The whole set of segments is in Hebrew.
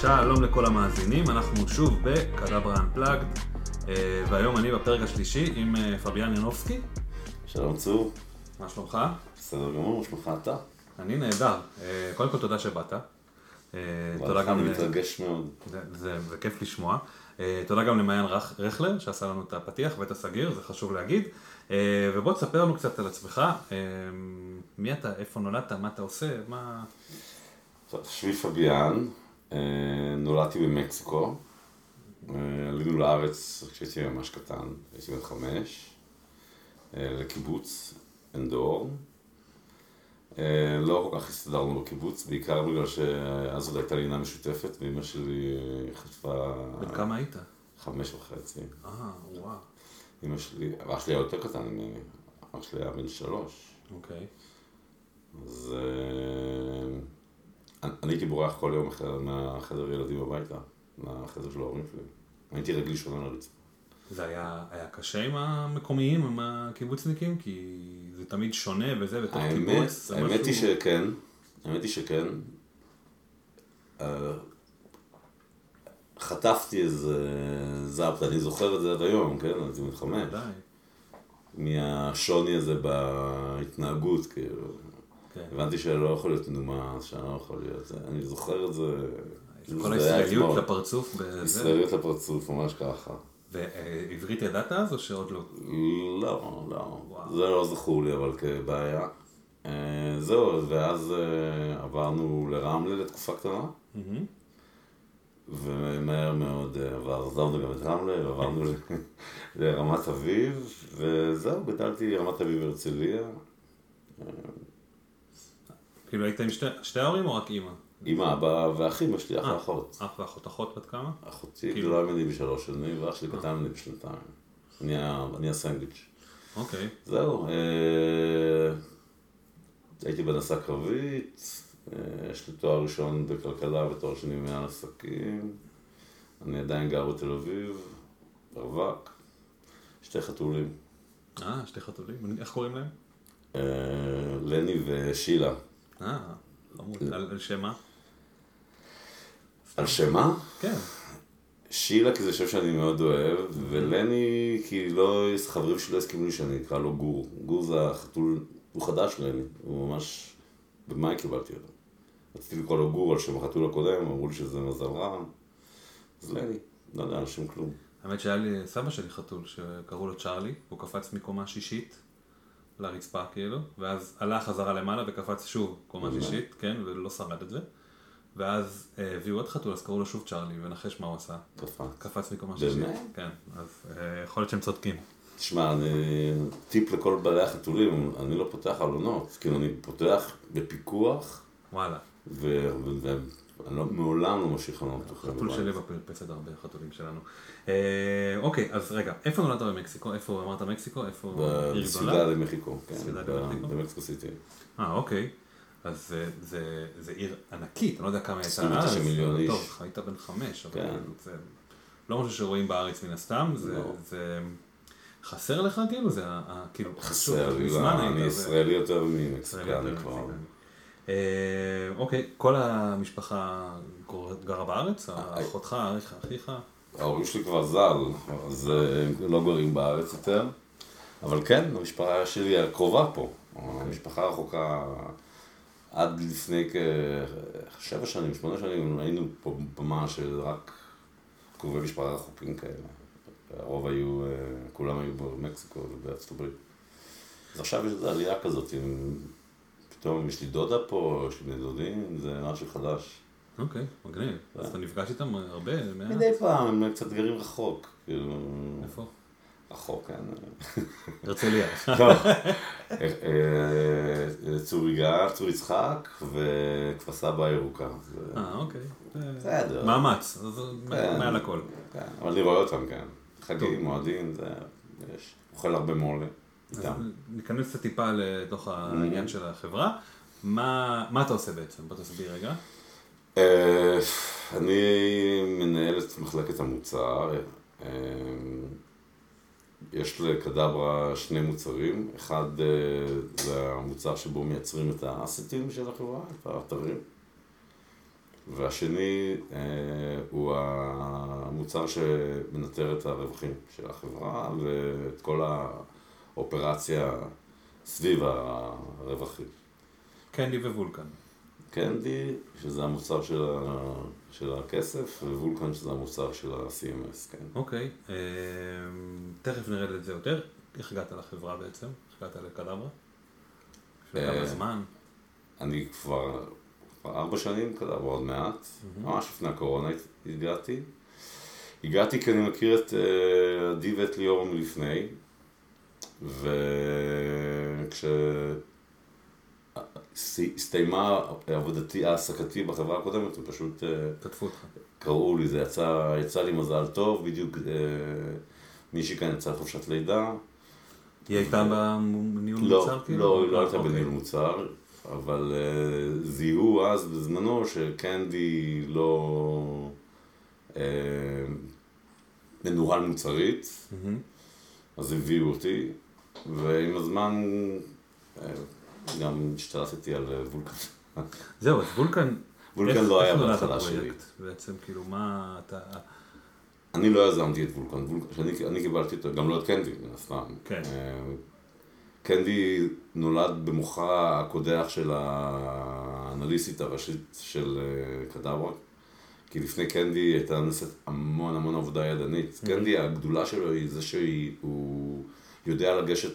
שלום לכל המאזינים, אנחנו שוב בקדברה Unplugged, אה, והיום אני בפרק השלישי עם אה, פביאן ינובסקי. שלום צור, מה שלומך? בסדר גמור, מה שלומך אתה? אני נהדר. אה, קודם כל תודה שבאת. תודה גם... ל- מתרגש מאוד. זה, כיף לשמוע. תודה גם למעיין רכלר שעשה לנו את הפתיח ואת הסגיר, זה חשוב להגיד. ובוא תספר לנו קצת על עצמך, מי אתה, איפה נולדת, מה אתה עושה, מה... שמי פביאן, נולדתי במקסיקו, אה, עלינו לארץ כשהייתי ממש קטן, הייתי בן חמש, אה, לקיבוץ אנדור. אה, לא כל כך הסתדרנו בקיבוץ, בעיקר בגלל שאז עוד הייתה לינה משותפת, ואימא שלי אה, חטפה בן כמה היית? חמש וחצי. אה, וואו, אימא שלי, אח שלי היה יותר קטן ממני, אח שלי היה בן שלוש. אוקיי. אז אה, אני- הייתי בורח כל יום אחר מהחדר ילדים הביתה, מהחדר של ההורים שלי. הייתי רגל ראשונה לרצפה. זה היה, היה קשה עם המקומיים, עם הקיבוצניקים? כי זה תמיד שונה וזה, האמת, קיבוץ. האמת משהו- היא שכן, האמת היא שכן. אה, חטפתי איזה זאפט, אני זוכר את זה עד היום, כן? הייתי בן חמש. ודאי, מהשוני הזה בהתנהגות, כאילו. כן. הבנתי שאני לא יכול להיות שאני לא יכול להיות... אני זוכר את זה... כל הישראליות. לפרצוף. ישראליות לפרצוף, ממש ככה. ועברית ידעת אז או שעוד לא? לא, לא. זה לא זכור לי אבל כבעיה. אה, זהו, ואז אה, עברנו לרמלה לתקופה קטנה. ומהר מאוד אה, עבר, עזבנו גם את רמלה, ועברנו לרמת אביב, וזהו, גדלתי רמת אביב הרצליה. כאילו היית עם שתי- שתי ההורים או רק אימא? אמא, אבא ואחים, יש לי אח אה. ואחות. אח ואחות אחות בת כמה? אחותי כאילו- גדולה ממני בשלוש שנים, ואח שלי קטן ממני בשנתיים. אני הסנדוויץ'. אוקיי. זהו, אה, הייתי בהנדסה קרבית, אה, יש לי תואר ראשון בכלכלה ותואר שני במנהל עסקים, אני עדיין גר בתל אביב, רווק, שתי חתולים, אה, שתי חתולים. איך קוראים להם? אה, לני ושילה. אה, חמוד. על שם מה? על שמה? כן. שילה כי זה שם שאני מאוד אוהב, ולני כי לא, חברים שלי לא הסכימו לי שאני אקרא לו גור. גור זה החתול, הוא חדש לני, הוא ממש, במאי קיבלתי אותו. רציתי לקרוא לו גור על שם החתול הקודם, אמרו לי שזה מזל רע, אז לני, לא יודע, על שם כלום. האמת שהיה לי סבא שלי חתול שקראו לו צ'ארלי, הוא קפץ מקומה שישית לרצפה כאילו, ואז עלה חזרה למעלה וקפץ שוב קומה באמת? שישית, כן, ולא שרד את זה. ואז אה, הביאו עוד חתול, אז קראו לו שוב צ'ארלי, ונחש מה הוא עשה. קפץ. קפץ מקומה באמת? שישית. כן, אז אה, יכול להיות שהם צודקים. תשמע, אני, טיפ לכל בעלי החתולים, אני לא פותח עלונות, כאילו אני פותח בפיקוח, וואלה. ואני לא, מעולם לא משאיר חלונות פתוחים. חתול. שלי בפרפסת הרבה חתולים שלנו. אה, אוקיי, אז רגע, איפה נולדת במקסיקו? איפה אמרת מקסיקו? איפה גדולה? למחיקו, כן, סיודד ב- למחיקו? במקסיקו סיטי. אה, אוקיי. אז זה- זה זה עיר ענקית, אני לא יודע כמה הייתה 29 אז. מיליון איש. טוב, היית בן חמש, אבל כן. זה לא משהו שרואים בארץ מן הסתם, זה- לא. זה חסר לך כאילו? זה כאילו, חסר שוב, לי, לא, אני ישראלי יותר ממקסיקני כבר. אה, אוקיי, כל המשפחה גרה בארץ? אחותך, אחיך, אחיך? ההורים שלי כבר ז"ל, אז אה, הם לא גרים בארץ יותר. אבל כן, המשפחה שלי הקרובה פה. המשפחה רחוקה עד לפני כשבע שנים, שמונה שנים, היינו פה במה של רק קרובי משפחה רחוקים כאלה. הרוב היו, אה, כולם היו במקסיקו ובארצות הברית. אז עכשיו יש איזו עלייה כזאת, פתאום יש לי דודה פה, יש לי בני דודים, זה משהו חדש. אוקיי, מגניב. אז אתה נפגש איתם הרבה? מעט? מדי פעם, הם קצת גרים רחוק, כאילו, איפה? רחוק, כן. הרצליה. לא, אה, אה, צור יגאל, צור יצחק וכפר סבא הירוקה. זה- אה, אוקיי. בסדר. מאמץ, אז כן. מעל הכל. כן, אבל אני רואה אותם, כן. חגים, מועדים, זה... יש. אוכל הרבה מולה. איתם. ניכנס קצת טיפה לתוך העניין של החברה. מה מה אתה עושה בעצם? בוא תסביר רגע. אה, אני מנהל את מחלקת המוצר. אה, יש לקדברה שני מוצרים. אחד אה, זה המוצר שבו מייצרים את האסטים של החברה, את האתרים. והשני הוא המוצר שמנטר את הרווחים של החברה ואת כל האופרציה סביב הרווחים. קנדי ווולקן. קנדי, שזה המוצר של, ה... של הכסף, ווולקן, שזה המוצר של ה-CMS, כן. אוקיי, אה, תכף נרד את זה יותר. איך הגעת לחברה בעצם? איך הגעת לקדברה? לפני כמה אה, זמן? אני כבר, כבר ארבע שנים קדברה עוד מעט, ממש לפני הקורונה הגעתי. הגעתי כי אני מכיר את אה, עדי ואת ליאור מלפני, וכש... הסתיימה עבודתי, העסקתי בחברה הקודמת, הם פשוט אה, כתבו אותך. קראו לי, זה יצא, יצא לי מזל טוב, בדיוק אה, מישהי כאן יצאה לחופשת לידה. היא הייתה בניהול לא, מוצר כאילו? לא, לא הייתה אוקיי. בניהול מוצר, אבל אה, זיהו אז בזמנו שקנדי לא אה, מנוהל מוצרית, מהמם. אז הביאו אותי, ועם הזמן אה, גם השתלטתי על אה, וולקן. זהו, אז וולקן... וולקן לא היה בהתחלה? שלי. בעצם, כאילו, מה אתה... אני לא יזמתי את וולקן, וולקן שאני, אני קיבלתי אותו, גם לא את קנדי, מן הסתם. כן. אה, קנדי נולד במוחה הקודח של האנליסטית הראשית של קדברה, כי לפני קנדי הייתה נעשית המון המון עבודה ידנית. קנדי, הגדולה שלו היא זה שהוא יודע לגשת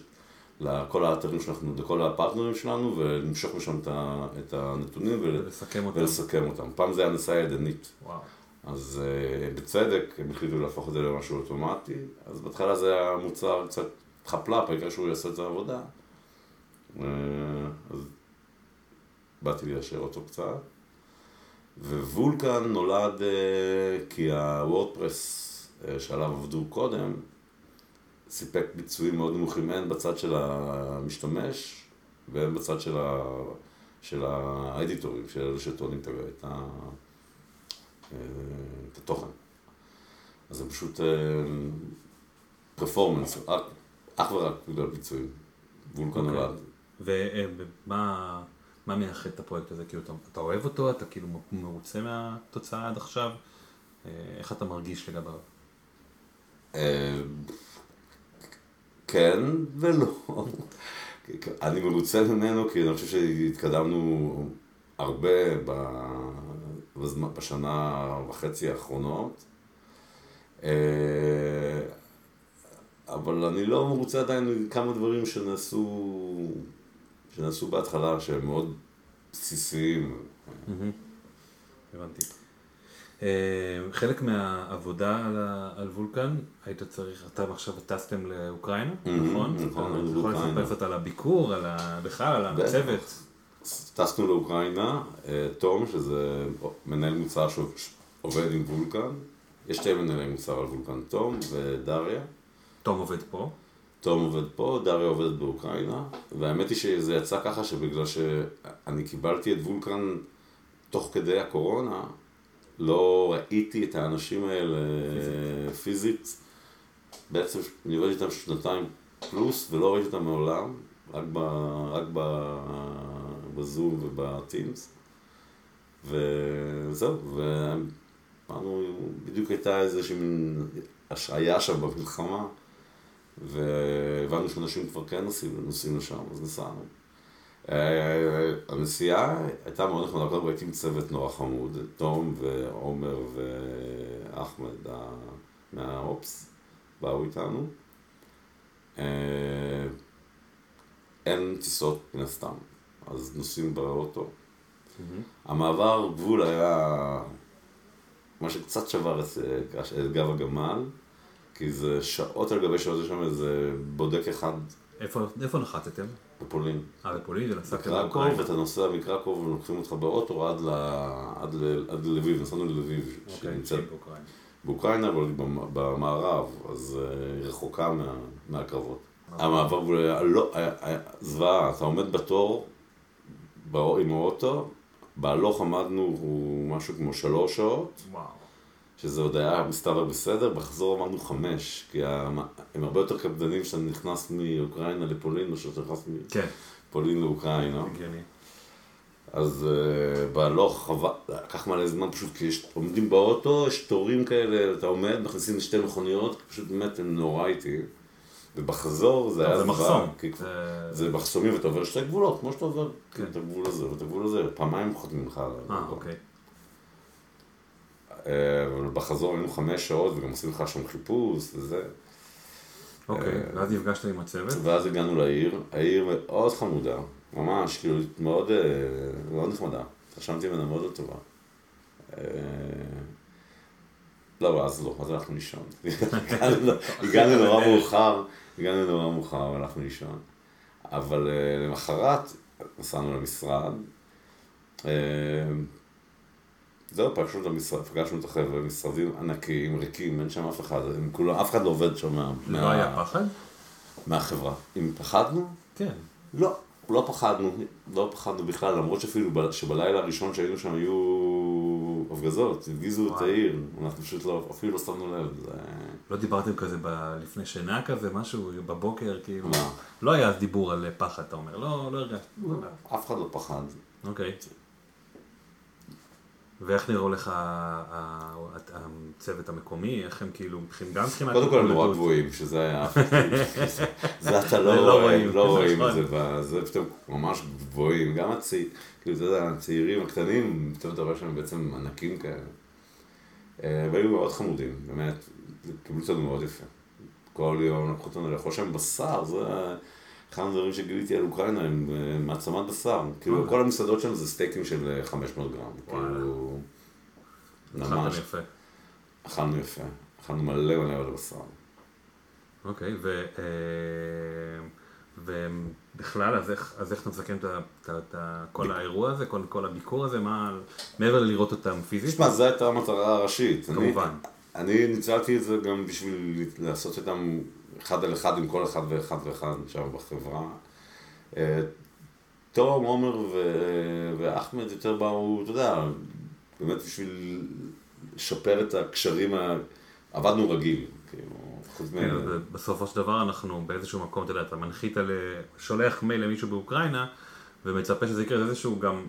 לכל האתרים שאנחנו, לכל הפרטנרים שלנו, ולמשוך משם את הנתונים ול- ולסכם אותם. ולסכם אותם. פעם זה היה נעשה ידנית. וואו. אז uh, בצדק, הם החליטו להפוך את זה למשהו אוטומטי, אז בהתחלה זה היה מוצר קצת חפלאפ, העיקר שהוא יעשה את העבודה. Uh, אז באתי ליישר אותו קצת. ווולקן נולד uh, כי הוורדפרס uh, שעליו עבדו קודם, סיפק ביצועים מאוד נמוכים, הן בצד של המשתמש והן בצד של, ה... של האדיטורים, של אלה שטוענים את ה- את. אה, התוכן. אז זה פשוט פרפורמנס, אך ורק בגלל ביצועים. וולקן אוקיי. נולד. ומה מה מייחד את הפרויקט הזה? כאילו, אתה, אתה אוהב אותו? אתה כאילו מרוצה מהתוצאה עד עכשיו? אה, איך אתה מרגיש לגביו? כן ולא. אני מרוצה ממנו כי אני חושב שהתקדמנו הרבה בשנה וחצי האחרונות. אה, אבל אני לא מרוצה עדיין מכמה דברים שנעשו, שנעשו בהתחלה שהם מאוד בסיסיים. הבנתי. אה, חלק מהעבודה על, ה- על וולקן, היית צריך, אתה עכשיו טסתם לאוקראינה, מהמם, נכון? נכון, אתה יכול. לספר קצת על הביקור, על ה... בכלל, על הצוות. טסנו לאוקראינה, אה, תום, שזה מנהל מוצר שעובד עם וולקן, יש שתי מנהלי מוצר על וולקן, תום ודריה. תום עובד פה. תום עובד פה, דריה עובדת באוקראינה, והאמת היא שזה יצא ככה שבגלל שאני קיבלתי את וולקן תוך כדי הקורונה, לא ראיתי את האנשים האלה פיזית. בעצם אני עובד איתם שנתיים פלוס, ולא ראיתי אותם מעולם, רק, ב, רק ב, בזום ובטימס. וזהו, ואמרנו, בדיוק הייתה איזושהי מין השעיה שם במלחמה, והבנו שאנשים כבר כן נוסעים, נוסעים לשם, אז נסענו. אה, הנסיעה הייתה מאוד נחמדה, קודם כל הייתי עם צוות נורא חמוד, תום ועומר ואחמד מהאופס באו איתנו. אה, אין טיסות מן הסתם, אז נוסעים באוטו. המעבר גבול היה מה שקצת שבר את גב הגמל, כי זה שעות על גבי שעות, יש שם איזה בודק אחד איפה, איפה נחתתם? בפולין. אה, בפולין בקרקוב. ואתה נוסע מקרקוב ולוקחים אותך באוטו עד, ל... עד, ל... עד ללביב, נסענו ללביב, אוקיי, שנמצאת באוקראינה. באוקראינה, אבל במ- במערב, אז אה, היא רחוקה מה... מהקרבות. המעבר הוא היה לא, היה זוועה, אתה עומד בתור עם האוטו, בהלוך עמדנו הוא משהו כמו שלוש שעות, וואו. שזה עוד היה מסתבר בסדר, בחזור אמרנו חמש, כי הם הרבה יותר קפדנים כשאתה נכנס מאוקראינה לפולין, מאשר שאתה נכנס כן, מפולין לאוקראינה. הגיוני. אז uh, בהלוך חבל, לקח מלא זמן פשוט כי יש, עומדים באוטו, יש תורים כאלה, אתה עומד, מכניסים שתי מכוניות, פשוט באמת הם נורא איטי. ובחזור זה היה זה מחסום. כי זה- זה מחסומים ואתה עובר שתי גבולות, כמו שאתה עובר כן. את הגבול הזה ואת הגבול הזה, פעמיים חותמים לך עליו. אה, אוקיי. אה, אבל בחזור היינו חמש שעות וגם עושים לך שם חיפוש וזה. אוקיי, אה, ואז נפגשת עם הצוות. ואז הגענו לעיר, העיר מאוד חמודה, ממש, כאילו, מאוד, אה, מאוד נחמדה. התרשמתי ממנה מאוד לא טובה. אה, לא, אז לא, אז הלכנו לישון. הגענו- נורא מאוחר, הגענו נורא מאוחר, הלכנו לישון. אבל למחרת נסענו למשרד. זהו, פגשנו את המשרד, פגשנו את החבר'ה, משרדים ענקיים, ריקים, אין שם אף אחד, הם כולם, אף אחד לא עובד שם מה- לא מה- היה פחד? מהחברה. אם פחדנו? כן. לא, לא פחדנו, לא פחדנו בכלל, למרות שאפילו ב- שבלילה הראשון שהיינו שם היו הפגזות, הפגיזו את. העיר, אנחנו פשוט לא, אפילו לא שמנו לב, זה... לא דיברתם כזה ב- לפני שינה כזה, משהו בבוקר, כאילו? מה? לא היה דיבור על פחד, אתה אומר. לא, לא הרגשת. אף אחד לא פחד. אוקיי. ואיך נראו לך הצוות המקומי? איך הם כאילו, הם גם צריכים... קודם כל הם נורא? גבוהים, שזה היה... זה אתה זה לא לא רואים, לא את נכון. זה, ב- זה פתאום ממש גבוהים, גם הצעירים, כאילו, הצעירים הקטנים, פתאום אתה רואה שהם בעצם ענקים כאלה. אה, והיו מאוד חמודים, באמת, קיבלו אותנו מאוד יפה. כל יום לקחו אותנו לאכול שם בשר, זה אחד הדברים שגיליתי על אוקראינה, הם אה, מעצמת בשר. כאילו, אוקיי. כל המסעדות שם זה סטייקים של אה, 500 גרם. וואלה. כאילו, ממש, יפה. אכלנו יפה. אכלנו מלא מלא מלא בשר. אוקיי, ו... אה, ובכלל, אז איך, אז איך אתה מסכם את, כל האירוע הזה, כל, כל הביקור הזה, מה, מעבר ללראות אותם פיזית? תשמע, זו הייתה המטרה הראשית. אני- כמובן. אני ניצלתי את זה גם בשביל לעשות איתם אחד על אחד עם כל אחד ואחד ואחד שם בחברה. אה, תום, עומר ו- ואחמד יותר באו, אתה יודע, באמת בשביל לשפר את הקשרים, ה... עבדנו רגיל, כאילו. כן, בסופו של דבר אנחנו באיזשהו מקום, אתה יודע, אתה מנחית, ל... שולח מייל למישהו באוקראינה, ומצפה שזה יקרה, איזשהו גם,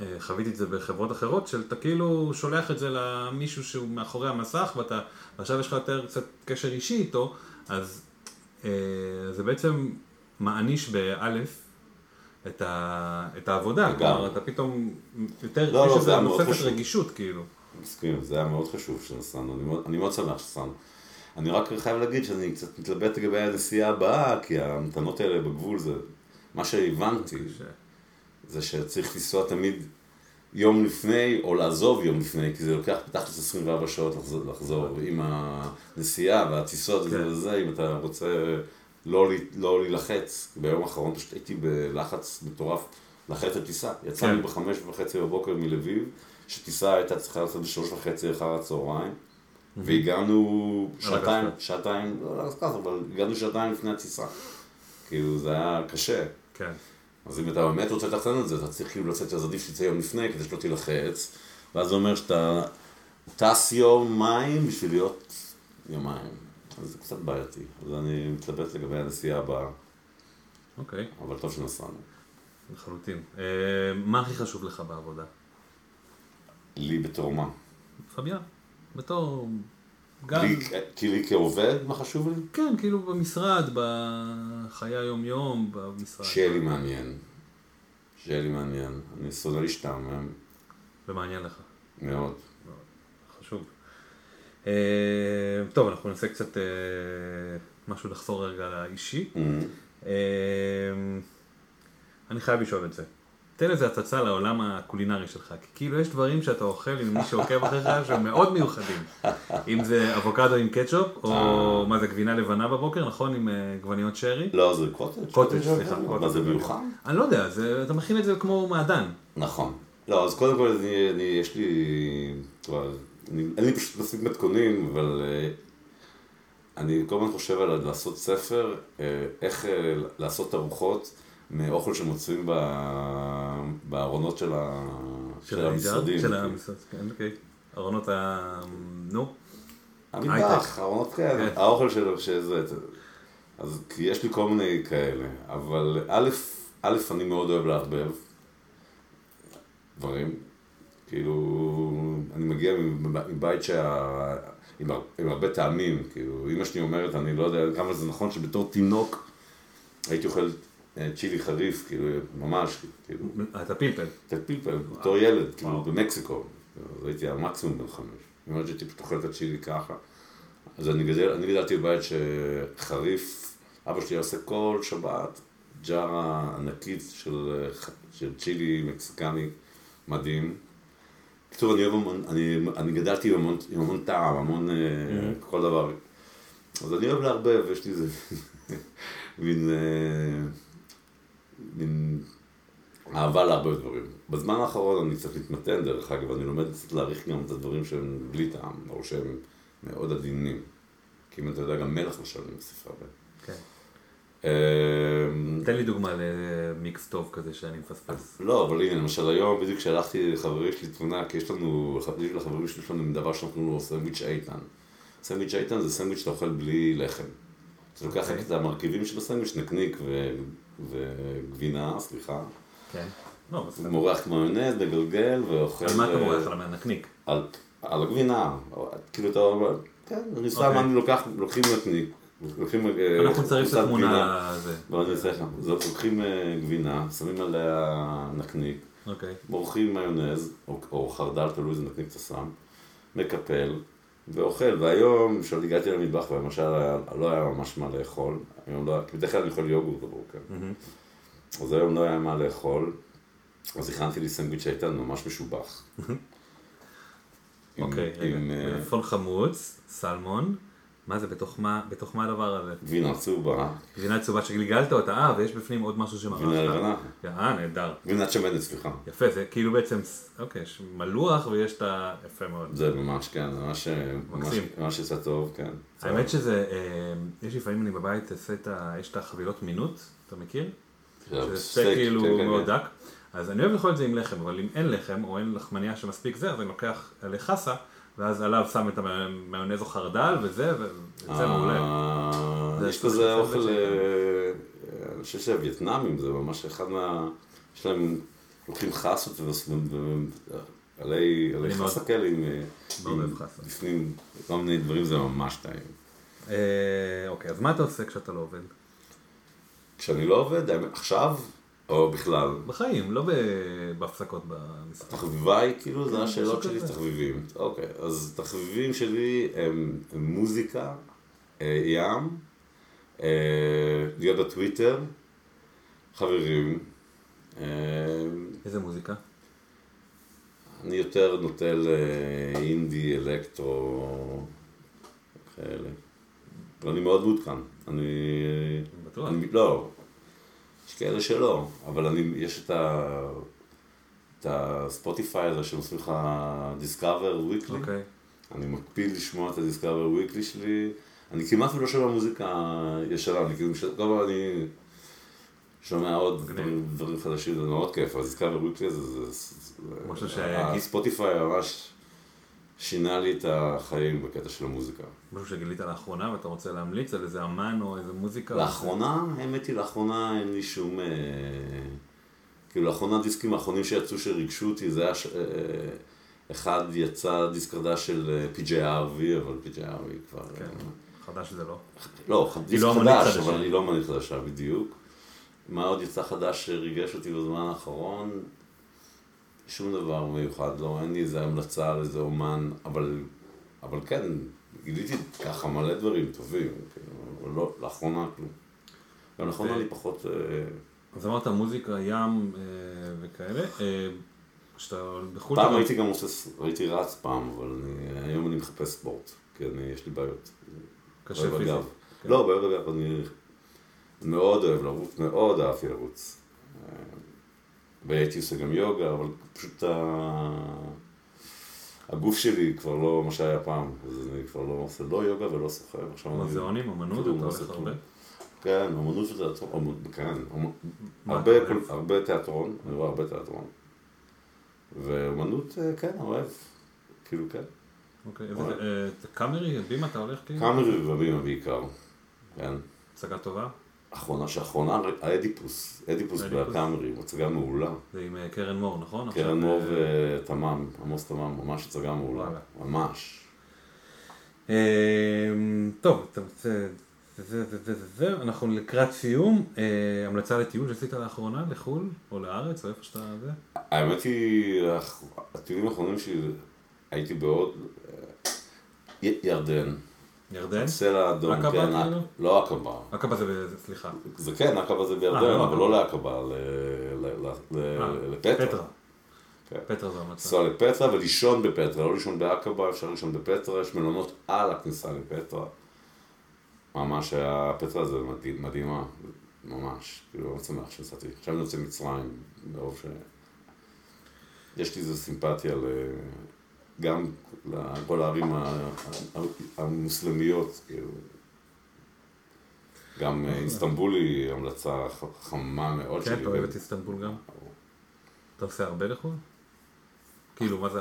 אה, חוויתי את זה בחברות אחרות, שאתה כאילו שולח את זה למישהו שהוא מאחורי המסך, ואתה, ועכשיו יש לך יותר קצת קשר אישי איתו, אז אה, זה בעצם מעניש באלף. את, ה, את העבודה. כלומר אתה פתאום יותר, לא, יש לא, איזה נוספת. רגישות כאילו. מסכים, זה היה מאוד חשוב שנסענו, אני מאוד, אני מאוד שמח שנסענו. אני רק חייב להגיד שאני קצת מתלבט לגבי הנסיעה הבאה, כי ההמתנות האלה בגבול זה... מה שהבנתי זה שצריך לנסוע תמיד יום לפני, או לעזוב יום לפני, כי זה לוקח בתכלס 24 שעות לחזור, לחזור עם הנסיעה והטיסות וזה כן. וזה, אם אתה רוצה לא, לא להילחץ. ביום האחרון פשוט הייתי בלחץ מטורף לאחר את הטיסה. יצאנו כן. בחמש וחצי בבוקר מלביב, שטיסה הייתה צריכה לצאת בשלוש וחצי אחר הצהריים, והגענו שעתיים, הגז. שעתיים, לא הגז, אבל הגענו שעתיים לפני הטיסה. כאילו זה היה קשה. כן. אז אם אתה באמת רוצה לתכנן את זה, אתה צריך כאילו לצאת, אז עדיף שתצא יום לפני כדי שלא תילחץ, ואז זה אומר שאתה טס יומיים בשביל להיות יומיים. אז זה קצת בעייתי. אז אני מתלבט לגבי הנסיעה הבאה, אוקיי, אבל טוב שנסענו. לחלוטין. אה, מה הכי חשוב לך בעבודה? לי בתור מה? פביאן, בתור... גם, לי, כי לי כעובד, מה חשוב לי? כן, כאילו במשרד, בחיי היום-יום, במשרד. שיהיה לי מעניין. שיהיה לי מעניין. אני שונא להשתעמם ומעניין לך, מאוד. חשוב. אה, טוב, אנחנו נעשה קצת אה, משהו לחזור רגע לאישי. אה, אני חייב לשאול את זה. תן איזה הצצה לעולם הקולינרי שלך, כי כאילו יש דברים שאתה אוכל עם מי שעוקב אחריך שהם מאוד מיוחדים. אם זה אבוקדו עם קטשופ, או מה זה גבינה לבנה בבוקר, נכון? עם אה, גווניות שרי. לא, זה קוטג'. קוטג', סליחה. מה קוטג'. זה מיוחד? אני לא יודע, אתה מכין את זה כמו מעדן. נכון. לא, אז קודם כל, אני, יש לי, אין לי פשוט מספיק מתכונים, אבל אה, אני כל הזמן חושב על לעשות ספר, אה, איך אה, לעשות ארוחות מאוכל שמוצאים בארונות של, ה, של, המשרדים. של המשרד, כן, אוקיי. ארונות ה... נו. המטבח, ארונות כאלה, כן. האוכל של שזה, אז כי יש לי כל מיני כאלה, אבל א', א', אני מאוד אוהב לערבב. דברים. כאילו, אני מגיע מבית שה... עם, הר... עם הרבה טעמים, כאילו, אמא שלי אומרת, אני לא יודע כמה זה נכון שבתור תינוק הייתי אוכל צ'ילי חריף, כאילו, ממש, כאילו. אתה פלפל. אתה פלפל, בתור ילד, כאילו, במקסיקו. אז הייתי המקסימום בן חמש. היא אומרת שהייתי פשוט אוכל את הצ'ילי ככה. אז אני גדל, אני גדלתי בבית שחריף, אבא שלי עושה כל שבת ג'ארה ענקית של, של צ'ילי מקסיקני מדהים. בקיצור, אני, אני, אני גדלתי עם המון, עם המון טעם, המון mm-hmm. כל דבר. אז אני אוהב לערבב, יש לי איזה מין, אה, מין אהבה להרבה דברים. בזמן האחרון אני צריך להתמתן, דרך אגב, אני לומד קצת להעריך גם את הדברים שהם בלי טעם, או שהם מאוד עדינים. כי אם אתה יודע, גם מלח למשל אני מוסיף הרבה. כן. אמ, תן לי דוגמה למיקס טוב כזה שאני מפספס. לא, אבל הנה, למשל היום, בדיוק כשהלכתי לחברים שלי תמונה, כי יש לנו, לחברים שלי יש לנו דבר שאנחנו קוראים לו סנדוויץ' איתן. סנדוויץ' איתן זה סנדוויץ' שאתה אוכל בלי לחם. אתה לוקח אוקיי. את המרכיבים של הסנדוויץ', נקניק וגבינה, סליחה. כן. לא, מורח מיונז, מגלגל ואוכל... על מה אתה מורח? על הנקניק? על הגבינה. כאילו אתה אומר, כן, אני סתם, אוקיי. אני לוקח, לוקחים נקניק. לוקחים... אה, אנחנו נצרף את התמונה. לא, אני אעשה לך. לוקחים אה, גבינה, שמים עליה נקניק, אוקיי. מורחים מיונז, או חרדל, תלוי איזה נקניק אתה שם, מקפל, ואוכל. והיום, כשהגעתי למטבח, למשל, לא היה ממש מה לאכול. היום לא היה, כי בדרך כלל אני אוכל יוגורט בבוקר. אז היום לא היה מה לאכול. אז הכנתי לי סנדוויץ' שהייתה ממש משובח. אוקיי, רגע, מלפפון אה, חמוץ, סלמון. מה זה, בתוך מה, בתוך מה הדבר הזה? גבינה צהובה. גבינה צהובה שגלגלת אותה, אה, ויש בפנים עוד משהו שמרחת. גבינה לבנה. אה, נהדר. גבינת שמנת, סליחה. יפה, זה כאילו בעצם, אוקיי, יש מלוח ויש את ה... יפה מאוד. זה ממש, כן, זה ממש, מקסים. ממש יצא טוב, כן. האמת שזה, אה, יש לפעמים אני בבית, עושה את ה... יש את החבילות מינות, אתה מכיר? שזה סטייק כאילו כן, כן, מאוד כן. דק. אז אני אוהב לאכול את זה עם לחם, אבל אם אין לחם, או אין לחמניה שמספיק זה, אז אני לוקח לחסה. ואז עליו שם את המיונז או חרדל וזה, וזה מעולה. אה, יש כזה אוכל, אה, אני חושב שהווייטנאמים זה ממש אחד מה... יש להם, לוקחים חסות ועלי חסה כאלה עם... בפנים, כל מיני דברים זה ממש טעים. אה, אוקיי, אז מה אתה עושה כשאתה לא עובד? כשאני לא עובד, עכשיו, או בכלל? בחיים, לא בהפסקות במשחק. תחביבה היא כאילו, זה כן, השאלות שלי, תחביבים. אוקיי, אז תחביבים שלי הם מוזיקה, אה, ים, אה, להיות בטוויטר, חברים. אה, איזה מוזיקה? אני יותר נוטה לאינדי, אלקטרו, כאלה. ואני מאוד מעודכן. אני... בטוח. אני, לא, יש כאלה שלא, אבל אני, יש את, ה, את הספוטיפיי הזה שעושים לך Discover Weekly. אוקיי. אני מקפיד לשמוע את ה Discover Weekly שלי. אני כמעט ולא שומע מוזיקה ישנה, אני כאילו, כל פעם אני שומע עוד דברים, דברים חדשים, זה מאוד כיף, ה Discover Weekly זה, זה, זה, הספוטיפיי ממש שינה לי את החיים בקטע של המוזיקה. משהו שגילית לאחרונה ואתה רוצה להמליץ על איזה אמן או איזה מוזיקה? לאחרונה, האמת היא, לאחרונה אין לי שום... אה, כאילו, לאחרונה הדיסקים האחרונים שיצאו שריגשו אותי, זה היה... ש... אה, אחד יצא דיסק חדש של PJRV, אבל PJRV כבר... כן, חדש זה לא. לא, דיסק לא חדש, אבל אני לא מניח חדשה בדיוק. מה עוד יצא חדש שריגש אותי בזמן האחרון? שום דבר מיוחד, לא, אין לי איזה המלצה על איזה אומן, אבל, אבל כן, גיליתי ככה מלא דברים טובים, כאילו, אבל לא, לאחרונה כלום. גם לאחרונה אני פחות... אה, אז אמרת מוזיקה, ים אה, וכאלה, כשאתה בחו"ל... פעם הייתי גם עושה, הייתי רץ פעם, אבל אני, היום אני מחפש ספורט, כי אני, יש לי בעיות. קשה פיזית. כן. לא, בעיות אגב, אני מאוד אוהב לרוץ, מאוד אהבתי לרוץ. והייתי עושה גם יוגה, אבל פשוט ה... הגוף שלי כבר לא מה שהיה פעם, אז אני כבר לא עושה לא יוגה ולא סוחר. מוזיאונים, אמנות, אתה הולך הרבה? כן, אמנות ותיאטרון, כן, הרבה, הרבה תיאטרון, אני רואה הרבה תיאטרון. ואמנות, אה, כן, אוהב, כאילו כן. אוקיי, קאמרי, בימה אתה הולך כאילו? קאמרי ובימה בעיקר, כן. הצגה טובה? אחרונה שאחרונה, האדיפוס, אדיפוס. בקאמרי, הצגה מעולה. זה עם אה, קרן מור, נכון? קרן מור אה, ותמם, עמוס תמם, ממש הצגה מעולה. ממש. אה, טוב, אתה רוצה... זה, זה, זה, זה, זה, אנחנו לקראת סיום, אה, המלצה לטיול שעשית לאחרונה, לחו"ל, או לארץ, או איפה שאתה... זה? האמת היא, הטיולים האחרונים שלי, הייתי בעוד, ירדן. ירדן? סלע האדום, עקבה כן, כאילו? לא עקבה. עקבה זה, זה- סליחה. זה כן, עקבה זה בירדן, אה, לא אבל. לא לעקבה, אה, לפטרה. פטרה. כן. פטרה זו המלצה. לנסוע לפטרה ולישון בפטרה, לא לישון בעקבה, אפשר לישון בפטרה, יש מלונות על הכניסה לפטרה. ממש היה, פטרה זה מדהימה, ממש, כאילו, מאוד שמח שנסעתי. עכשיו אני יוצא מצרים, מרוב ש... יש לי איזו סימפתיה ל... גם לכל הערים המוסלמיות, כאילו. גם אה, איסטנבול היא המלצה חמה מאוד כן. אתה אוהב את איסטנבול גם? אתה עושה הרבה לחו"ל? כאילו, מה זה...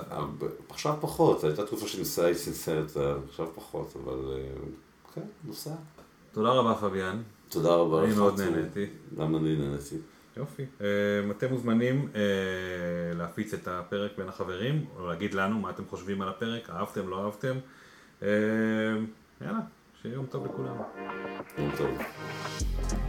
עכשיו פחות, הייתה תקופה שניסה הייתי סרט, עכשיו פחות, אבל אה, כן, נוסע. תודה רבה פביאן, תודה רבה אני לך. מאוד צור. נהניתי. גם אני נהניתי. יופי. אה, אתם מוזמנים אה, להפיץ את הפרק בין החברים, או להגיד לנו מה אתם חושבים על הפרק, אהבתם, לא אהבתם. אה, יאללה, שיהיה יום טוב לכולם. יום טוב.